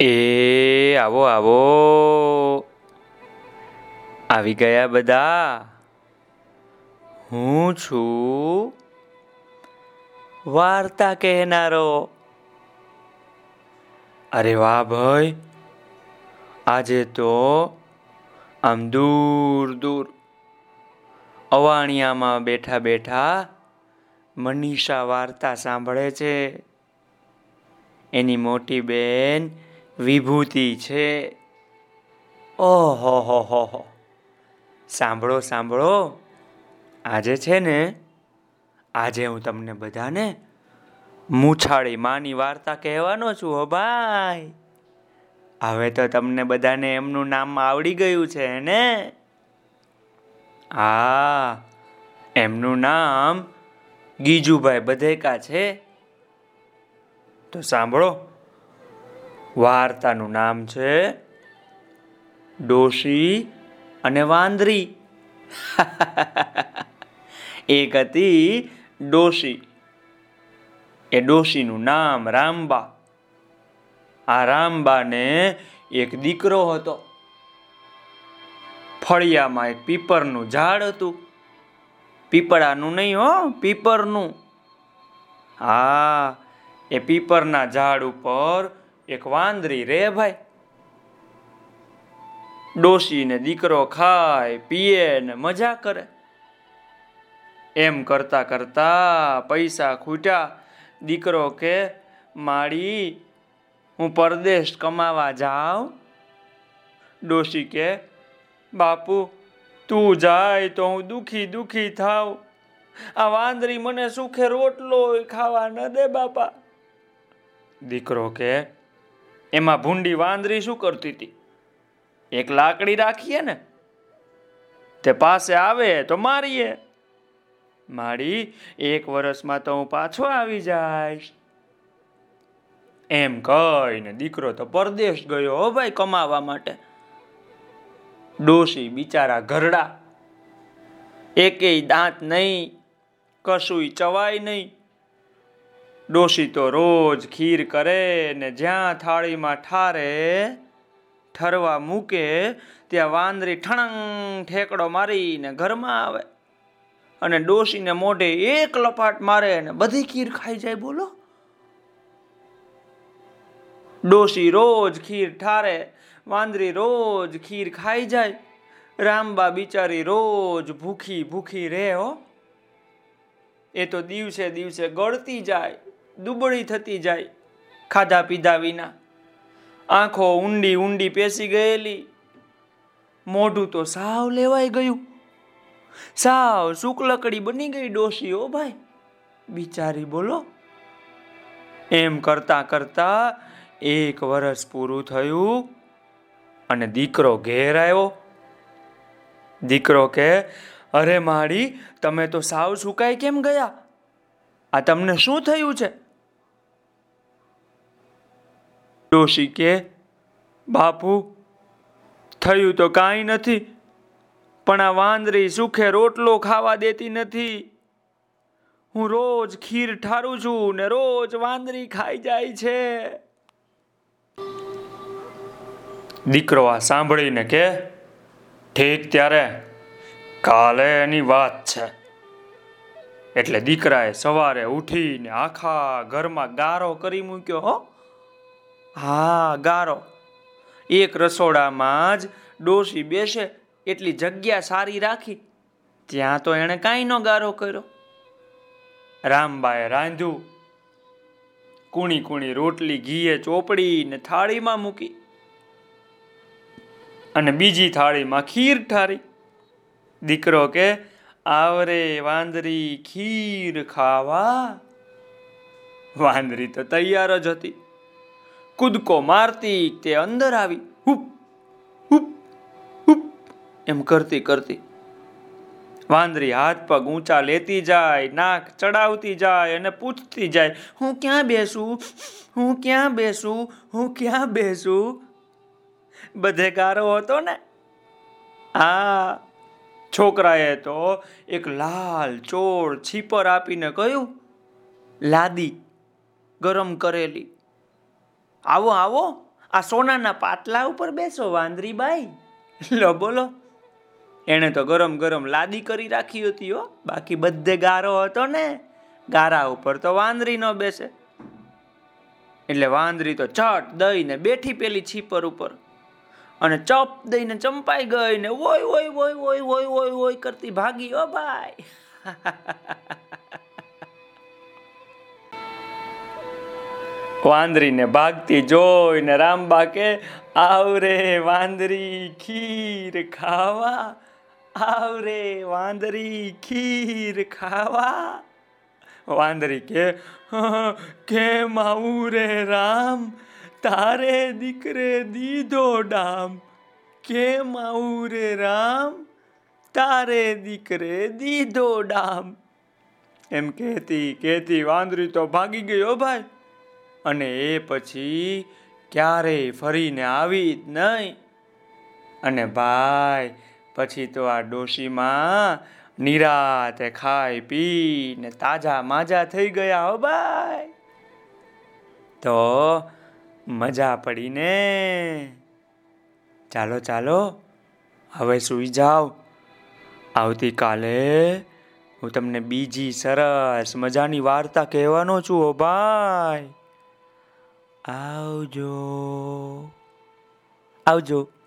એ, આવો આવો. આવી ગયા બધા. હું છું વાર્તા કહેનારો. અરે વાહ ભાઈ, આજે તો આમ દૂર દૂર. અવાણિયામાં બેઠા બેઠા મનીષા વાર્તા સાંભળે છે. એની મોટી બેન વિભૂતિ છે. ઓહો, હો હો હો. સાંભળો સાંભળો. આજે છે ને, આજે હું તમને બધાને મૂછાળી માની વાર્તા કહેવાનો છું, હો ભાઈ. હવે તો તમને બધાને એમનું નામ આવડી ગયું છે ને? હા એમનું નામ ગીજુભાઈ બધેકા છે. તો સાંભળો. વાર્તાનું નામ છે ડોશી અને વાંદરી. એક હતી ડોશી. એ ડોશીનું નામ રામબા. આ રામબાને એક દીકરો હતો. ફળિયામાં એક પીપરનું ઝાડ હતું. પીપળાનું નહીં હો, પીપરનું. હા, એ પીપરના ઝાડ ઉપર એક વાંદરી રે ભાઈ. ડોશીને દીકરો ખાય, પીએ ને મજા કરે. એમ કરતા કરતા પૈસા ખૂટ્યા. દીકરો કે, માળી, હું પરદેશ કમાવા જાઉં? ડોશી કે, બાપુ, તું જાય તો હું દુખી દુખી થાવ આ વાંદરી મને સુખે રોટલો ખાવા ન દે બાપા. દીકરો કે એમાં ભૂંડી વાંદરી શું કરતી હતી? એક લાકડી રાખીએ ને, તે પાસે આવે તો મારીએ. મારી, એક વર્ષમાં તો હું પાછો આવી જાય એમ કહીને દીકરો તો પરદેશ ગયો હો ભાઈ કમાવા માટે. ડોશી બિચારા ઘરડા. એકેય દાંત નહીં, કશુંય ચવાય નહીં. ડોશી તો રોજ ખીર કરે ને જ્યાં થાળીમાં ઠારે, ઠરવા મૂકે, ત્યાં વાંદરી ઠણંગ ઠેકડો મારીને ઘરમાં આવે. અને ડોશીને મોઢે એક લપાટ મારે ને બધી ખીર ખાઈ જાય, બોલો? ડોશી રોજ ખીર ઠારે, વાંદરી રોજ ખીર ખાઈ જાય. રામબા બિચારી રોજ ભૂખી ભૂખી રહે હો. એ તો દિવસે દિવસે ગળતી જાય. દુબળી થતી જાય ખાધા પીધા વિના. આંખો ઊંડી ઊંડી પેસી ગયેલી. મોઢું તો સાવ લેવાઈ ગયું. સાવ શુક્લકડી બની ગઈ ડોશી ઓ ભાઈ. બિચારી બોલો. એમ કરતા કરતા એક વર્ષ પૂરું થયું અને દીકરો ઘેર આવ્યો. દીકરો કે, અરે માડી તમે તો સાવ સુકાઈ કેમ ગયા? આ તમને શું થયું છે? ડોશી કે, બાપુ, થયું તો કાંઈ નથી, પણ આ વાંદરી સુખે રોટલો ખાવા દેતી નથી. હું રોજ ખીર ઠારું છું ને રોજ વાંદરી ખાઈ જાય છે. દીકરો આ સાંભળીને કે, ઠીક ત્યારે, કાલે એની વાત છે. એટલે દીકરાએ સવારે ઉઠીને આખા ઘરમાં ગારો કરી મૂક્યો, હો. હા, ગારો. એક રસોડામાં જ ડોશી બેસે, એટલી જગ્યા સારી રાખી. ત્યાં તો એણે કાંઈ નો ગારો કર્યો. રામબાએ રાંધ્યું. કુણી કુણી રોટલી ઘીએ ચોપડી ને થાળીમાં મૂકી. અને બીજી થાળીમાં ખીર ઠારી. દીકરો કે, આવરે વાંદરી ખીર ખાવા. વાંદરી તો તૈયાર જ હતી. કૂદકો મારતી, તે અંદર આવી, હુપ હુપ હુપ, એમ કરતી કરતી. વાંદરી હાથ પગ ઊંચા લેતી જાય, નાક ચડાવતી જાય અને પૂછતી જાય, હું ક્યાં બેસું? હું ક્યાં બેસું? હું ક્યાં બેસું? બધે ગારો હતો ને? આ છોકરાએ તો એક લાલ ચોળ છીપર આપીને કહ્યું, લાદી ગરમ કરેલી. આવો આવો. આ સોનાના પાટલા ઉપર બેસો વાંદરી બાઈ લો, બોલો. એણે તો ગરમ ગરમ લાદી કરી રાખી હતી, હો. બાકી બધે ગારો હતો ને. ગારા ઉપર તો વાંદરી ન બેસે. એટલે વાંદરી તો ચટ દઈને બેઠી પેલી છીપર ઉપર. અને ચપ દઈને ચંપાઈ ગઈ ને ઓય ઓય ઓય ઓય ઓય ઓય ઓય કરતી ભાગી ઓ ભાઈ. વાંદરીને ભાગતી જોઈને રામબા કે આવરે વાંદરી ખીર ખાવા આવરે વાંદરી ખીર ખાવા. વાંદરી કે "હા, કેમ આવું રે રામ? તારે દીકરે દીધો ડામ. કેમ આવું રે રામ? તારે દીકરે દીધો ડામ. એમ કહેતી કહેતી વાંદરી તો ભાગી ગયો ભાઈ અને એ પછી ક્યારેય ફરીને આવી જ નહીં. અને ભાઈ, પછી તો આ ડોશીમાં નિરાતે ખાઈ પી ને તાજા માજા થઈ ગયા હો ભાઈ. તો મજા પડી ને ચાલો ચાલો, હવે સૂઈ જાઓ. આવતીકાલે હું તમને બીજી સરસ મજાની વાર્તા કહેવાનો છું ઓ ભાઈ. આવજો આવજો.